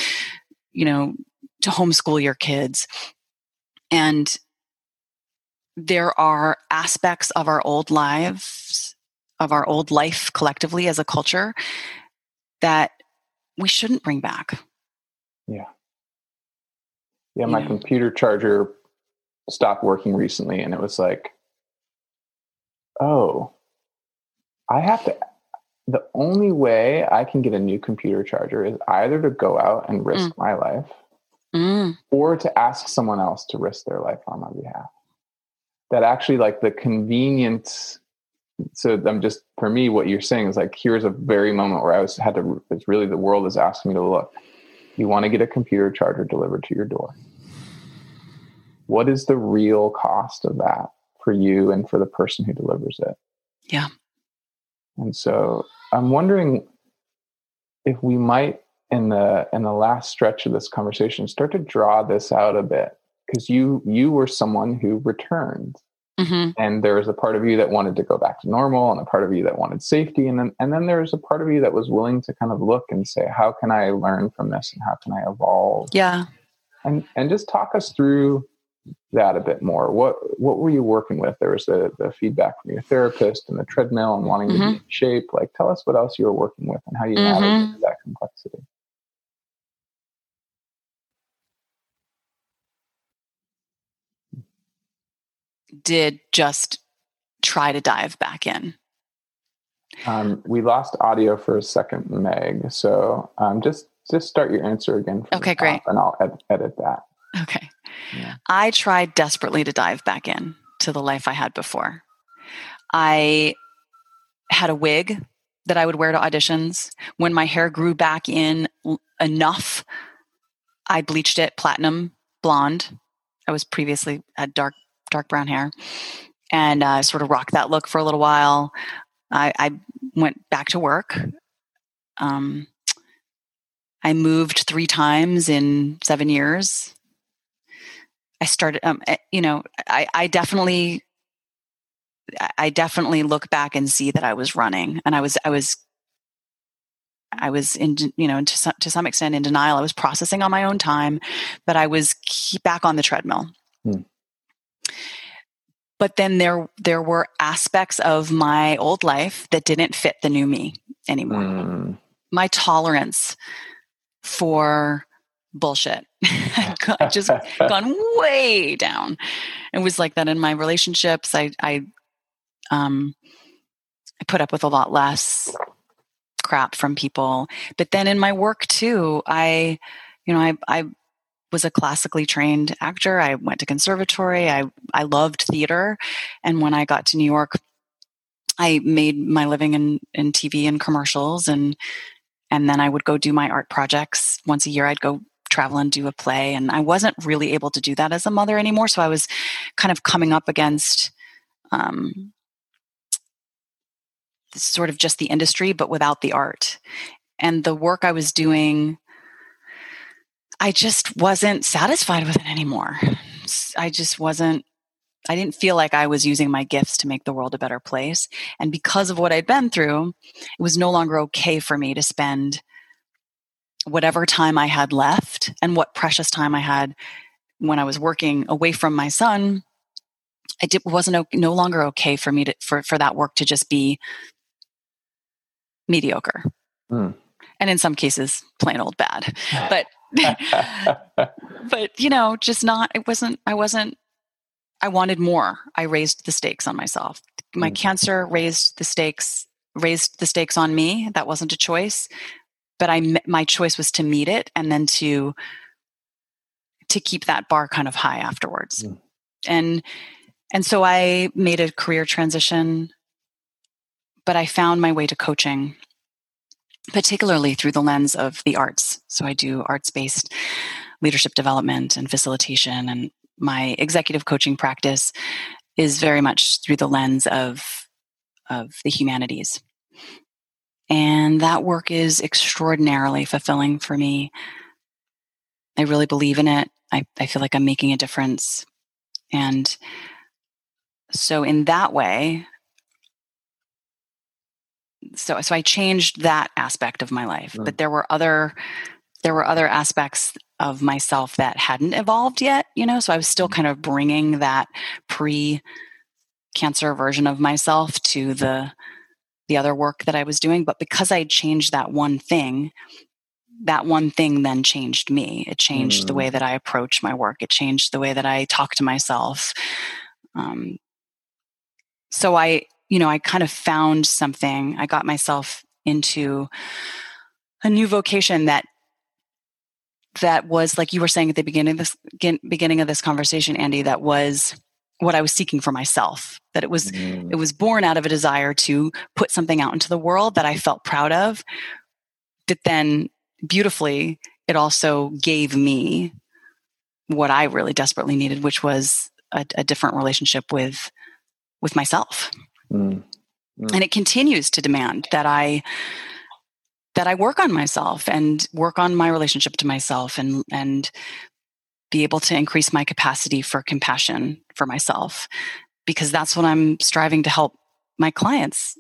you know to homeschool your kids. And there are aspects of our old lives of our old life collectively as a culture that we shouldn't bring back. Yeah. Yeah my know? computer charger stopped working recently and it was like oh i have to the only way i can get a new computer charger is either to go out and risk mm. my life mm. or to ask someone else to risk their life on my behalf that actually like the convenience so i'm just for me what you're saying is like here's a very moment where i was had to it's really the world is asking me to look you want to get a computer charger delivered to your door what is the real cost of that for you and for the person who delivers it? Yeah. And so I'm wondering if we might in the in the last stretch of this conversation start to draw this out a bit because you you were someone who returned mm-hmm. and there was a part of you that wanted to go back to normal and a part of you that wanted safety and then and then there was a part of you that was willing to kind of look and say how can i learn from this and how can i evolve yeah and and just talk us through that a bit more. What what were you working with? There was the, the feedback from your therapist and the treadmill and wanting mm-hmm. to be in shape. Like tell us what else you were working with and how you mm-hmm. navigated that complexity. Did just try to dive back in. Um, we lost audio for a second, Meg. So um, just just start your answer again. okay, great. And I'll ed- edit that. Okay. Yeah. I tried desperately to dive back in to the life I had before. I had a wig that I would wear to auditions. When my hair grew back in enough, I bleached it platinum blonde. I was previously had dark dark brown hair, and uh, sort of rocked that look for a little while. I, I went back to work. Um, I moved three times in seven years. I started, um, eh, you know, I, I definitely, I definitely look back and see that I was running, and I was, I was, I was in, you know, to some, to some extent in denial. I was processing on my own time, but I was back on the treadmill. Hmm. But then there, there were aspects of my old life that didn't fit the new me anymore. Hmm. My tolerance for bullshit. [LAUGHS] I just [LAUGHS] gone way down. It was like that in my relationships. I I um I put up with a lot less crap from people. But then in my work too, I you know, I I was a classically trained actor. I went to conservatory. I I loved theater. And when I got to New York, I made my living in in TV and commercials and and then I would go do my art projects once a year. I'd go travel and do a play. And I wasn't really able to do that as a mother anymore. So I was kind of coming up against um, sort of just the industry, but without the art. And the work I was doing, I just wasn't satisfied with it anymore. I just wasn't I didn't feel like I was using my gifts to make the world a better place. And because of what I'd been through, it was no longer okay for me to spend whatever time I had left and what precious time I had when I was working away from my son. It wasn't no longer okay for me to for for that work to just be mediocre, mm. and in some cases, plain old bad. [LAUGHS] But [LAUGHS] but you know, just not. It wasn't. I wasn't I wanted more. I raised the stakes on myself. My mm. cancer raised the stakes raised the stakes on me. That wasn't a choice, but I my choice was to meet it and then to to keep that bar kind of high afterwards. Mm. And and so I made a career transition, but I found my way to coaching particularly through the lens of the arts. So I do arts based leadership development and facilitation and my executive coaching practice is very much through the lens of of the humanities. And that work is extraordinarily fulfilling for me. I really believe in it. I, I feel like I'm making a difference. And so in that way, so so I changed that aspect of my life. Mm. But there were other there were other aspects of myself that hadn't evolved yet, you know, so I was still mm-hmm. kind of bringing that pre cancer version of myself to the the other work that I was doing, but because I changed that one thing, that one thing then changed me. It changed mm. the way mm. that I approach my work. It changed the way that I talk to myself. Um, so I, you know, I kind of found something. I got myself into a new vocation that that was like you were saying at the beginning of this beginning of this conversation andy that was what i was seeking for myself that it was mm. it was born out of a desire to put something out into the world that i felt proud of but then beautifully it also gave me what i really desperately needed which was a, a different relationship with with myself mm. Mm. and it continues to demand that i that I work on myself and work on my relationship to myself and and be able to increase my capacity for compassion for myself because that's what I'm striving to help my clients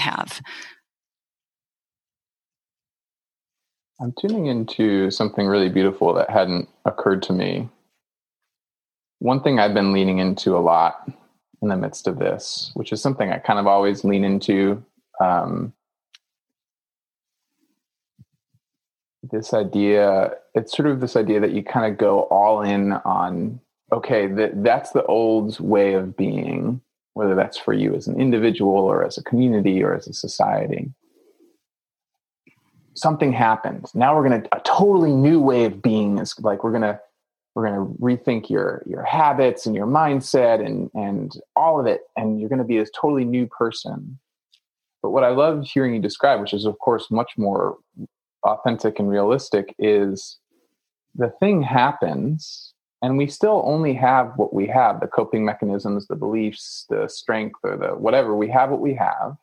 have. I'm tuning into something really beautiful that hadn't occurred to me. One thing I've been leaning into a lot in the midst of this, which is something I kind of always lean into um, this idea it's sort of this idea that you kind of go all in on okay that that's the old way of being whether that's for you as an individual or as a community or as a society. Something happened now we're going to a totally new way of being is like we're going to we're going to rethink your your habits and your mindset and and all of it and you're going to be this totally new person. But what i love hearing you describe which is of course much more authentic and realistic is the thing happens and we still only have what we have the coping mechanisms the beliefs the strength or the whatever we have what we have.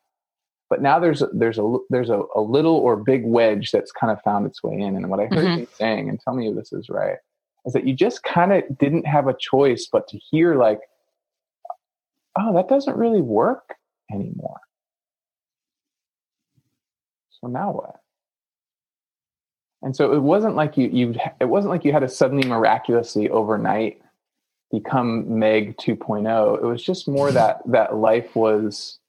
But now there's a, there's a there's a, a little or big wedge that's kind of found its way in. And what i heard mm-hmm. you saying and tell me if this is right is that you just kind of didn't have a choice but to hear like oh that doesn't really work anymore. So now what and so it wasn't like you you it wasn't like you had to suddenly miraculously overnight become meg 2.0 it was just more that that life was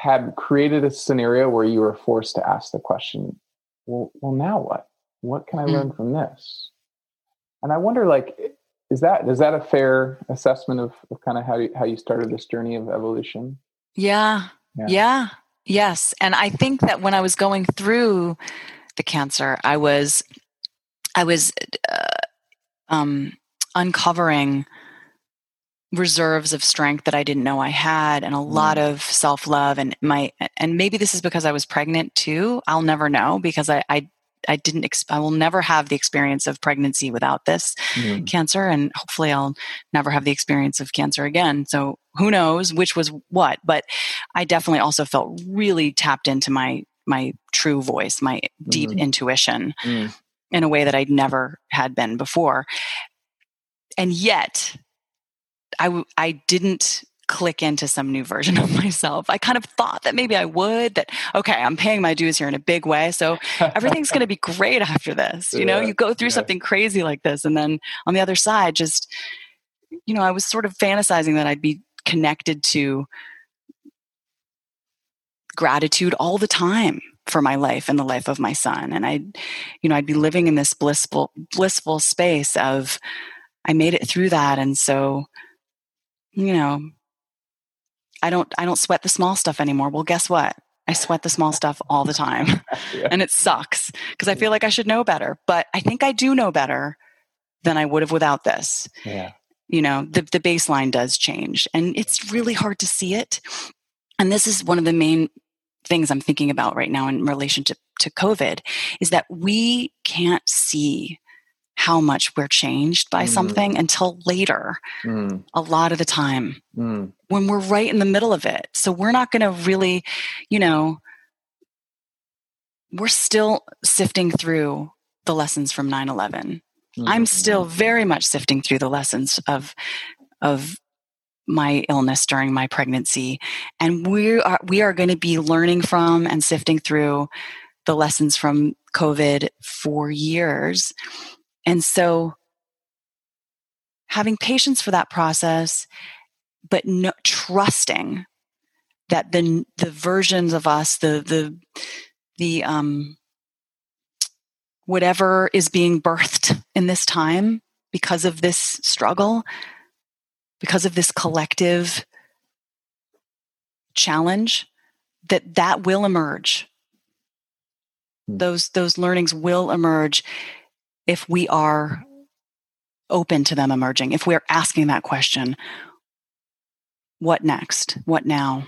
had created a scenario where you were forced to ask the question well well now what? What can i mm. learn from this? And i wonder like is that is that a fair assessment of, of kind of how you, how you started this journey of evolution? Yeah. yeah. Yeah yes and i think that when i was going through the cancer i was i was uh, um, uncovering reserves of strength that I didn't know I had and a mm. lot of self-love and my and maybe this is because I was pregnant too. I'll never know because I I I didn't I will never have the experience of pregnancy without this mm. cancer and hopefully I'll never have the experience of cancer again. So who knows which was what, but I definitely also felt really tapped into my my true voice, my deep mm. intuition mm. in a way that I'd never had been before. And yet I, I didn't click into some new version of [LAUGHS] myself. I kind of thought that maybe I would, that, okay, I'm paying my dues here in a big way. So everything's going to be great after this. You yeah, know, you go through yeah. something crazy like this. And then on the other side, just, you know, I was sort of fantasizing that I'd be connected to gratitude all the time for my life and the life of my son. And I'd, you know, I'd be living in this blissful, blissful space of, I made it through that. And so, you know, I don't I don't sweat the small stuff anymore. Well, guess what? I sweat the small stuff all the time. [LAUGHS] yeah. And it sucks because I feel like I should know better, but I think I do know better than I would have without this. Yeah. You know, the the baseline does change and it's really hard to see it. And this is one of the main things I'm thinking about right now in relation to, to COVID is that we can't see how much we're changed by mm. something until later, mm. a lot of the time, mm. when we're right in the middle of it. So we're not going to really, you know, we're still sifting through the lessons from 9 11. I'm still mm-hmm. very much sifting through the lessons of, of my illness during my pregnancy and we are we are going to be learning from and sifting through the lessons from covid for years and so having patience for that process, but no, trusting that the the versions of us, the the the um whatever is being birthed in this time because of this struggle, because of this collective challenge, that that will emerge. Hmm. Those those learnings will emerge if we are open to them emerging, if we're asking that question, what next? What now?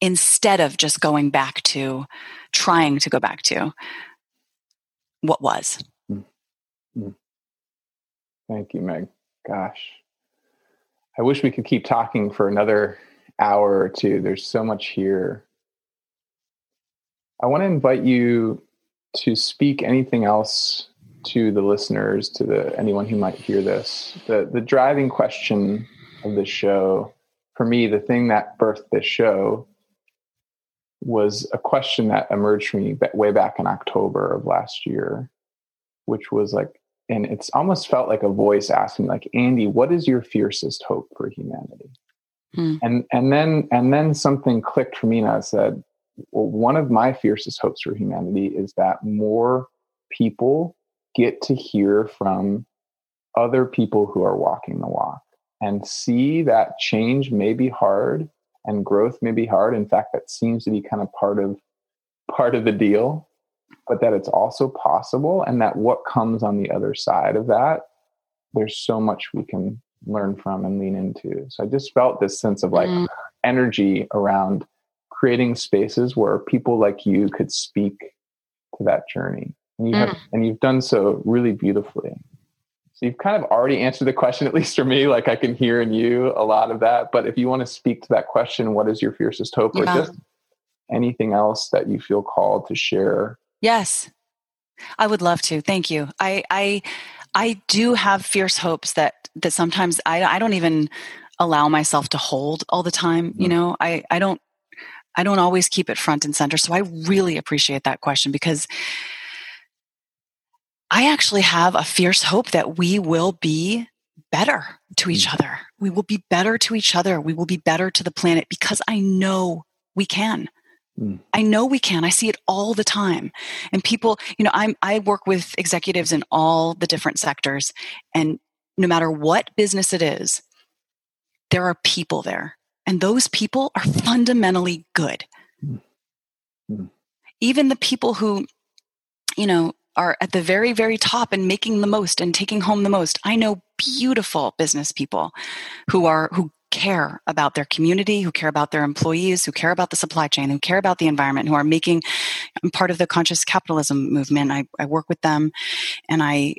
Instead of just going back to, trying to go back to what was. Mm-hmm. Thank you, Meg. Gosh, I wish we could keep talking for another hour or two. There's so much here. I want to invite you to speak anything else to the listeners, to the anyone who might hear this, the the driving question of this show, for me, the thing that birthed this show was a question that emerged for me way back in October of last year, which was like, and it's almost felt like a voice asking, like, Andy, what is your fiercest hope for humanity? Hmm. And and then and then something clicked for me, and I said, well, one of my fiercest hopes for humanity is that more people get to hear from other people who are walking the walk and see that change may be hard and growth may be hard in fact that seems to be kind of part of part of the deal but that it's also possible and that what comes on the other side of that, there's so much we can learn from and lean into. So I just felt this sense of like mm. energy around creating spaces where people like you could speak to that journey. And you mm. have and you've done so really beautifully. So you've kind of already answered the question, [LAUGHS] at least for me. Like I can hear in you a lot of that. But if you want to speak to that question, what is your fiercest hope, yeah. or just anything else that you feel called to share? Yes, I would love to. Thank you. I I I do have fierce hopes that that sometimes I I don't even allow myself to hold all the time. You know, I I don't I don't always keep it front and center. So I really appreciate that question because I actually have a fierce hope that we will be better to each mm. other. We will be better to each other. We will be better to the planet because I know we can. Mm. I know we can. I see it all the time. And people, you know, I'm I work with executives in all the different sectors and no matter what business it is, there are people there. And those people are fundamentally good. Mm. Mm. Even the people who, you know, are at the very, very top and making the most and taking home the most. I know beautiful business people who are who care about their community, who care about their employees, who care about the supply chain, who care about the environment, who are making I'm part of the conscious capitalism movement. I, I work with them and I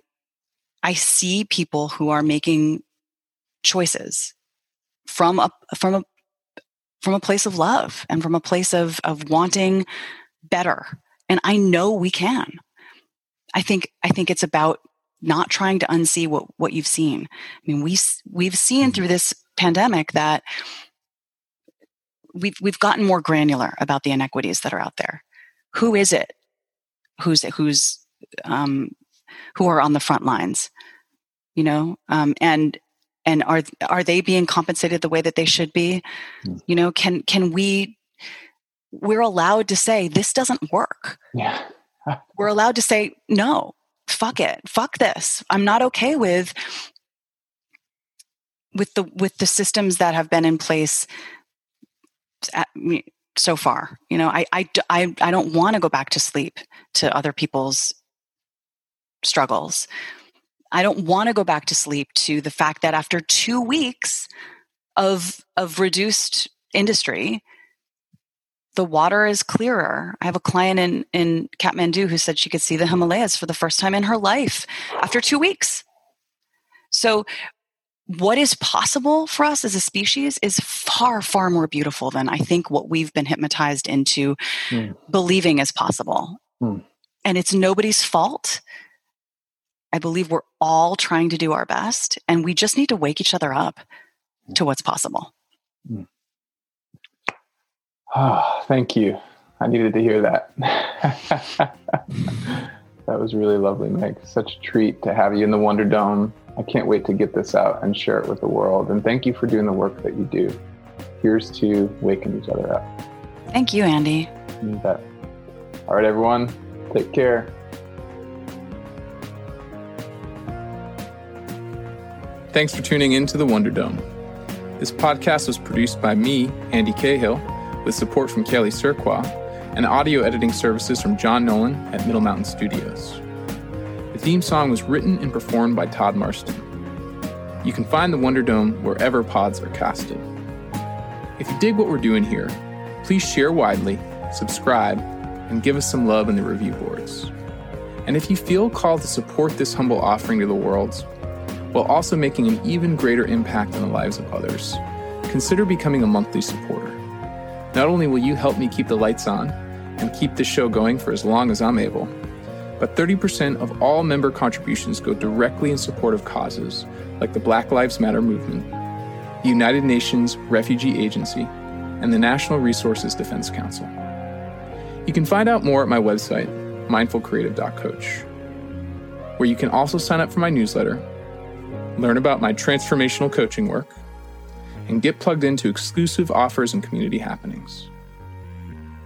I see people who are making choices from a from a from a place of love and from a place of of wanting better. And I know we can. I think I think it's about not trying to unsee what what you've seen. I mean, we we've seen mm-hmm. through this pandemic that we've we've gotten more granular about the inequities that are out there. Who is it? Who's who's um, who are on the front lines? You know, um, and and are are they being compensated the way that they should be? Mm. You know, can can we? We're allowed to say this doesn't work. Yeah. We're allowed to say no. Fuck it. Fuck this. I'm not okay with with the with the systems that have been in place at, so far you know i i i, I don't want to go back to sleep to other people's struggles i don't want to go back to sleep to the fact that after 2 weeks of of reduced industry the water is clearer. I have a client in, in Kathmandu who said she could see the Himalayas for the first time in her life after two weeks. So what is possible for us as a species is far, far more beautiful than I think what we've been hypnotized into mm. believing is possible. Mm. And it's nobody's fault. I believe we're all trying to do our best, and we just need to wake each other up to what's possible. Mm. Oh, thank you. I needed to hear that. [LAUGHS] that was really lovely, Meg. Such a treat to have you in the Wonder Dome I can't wait to get this out and share it with the world. And thank you for doing the work that you do. Here's to waking each other up. Thank you, Andy. You bet. All right, everyone, take care. Thanks for tuning in to the Wonder Dome. This podcast was produced by me, Andy Cahill, with support from Kelly Surqua and audio editing services from John Nolan at Middle Mountain Studios The theme song was written and performed by Todd Marston. You can find the Wonder Dome wherever pods are casted. If you dig what we're doing here, please share widely, subscribe, and give us some love in the review boards. And if you feel called to support this humble offering to the world, while also making an even greater impact on the lives of others, consider becoming a monthly supporter. Not only will you help me keep the lights on and keep this show going for as long as I'm able, but 30% of all member contributions go directly in support of causes like the Black Lives Matter movement, the United Nations Refugee Agency, and the National Resources Defense Council. You can find out more at my website, mindfulcreative.coach, where you can also sign up for my newsletter, learn about my transformational coaching work, and get plugged into exclusive offers and community happenings.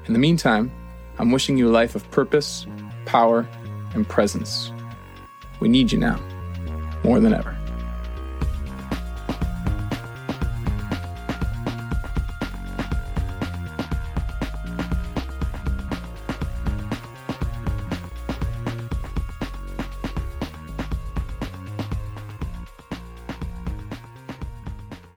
In the meantime, I'm wishing you a life of purpose, power, and presence. We need you now, more than ever.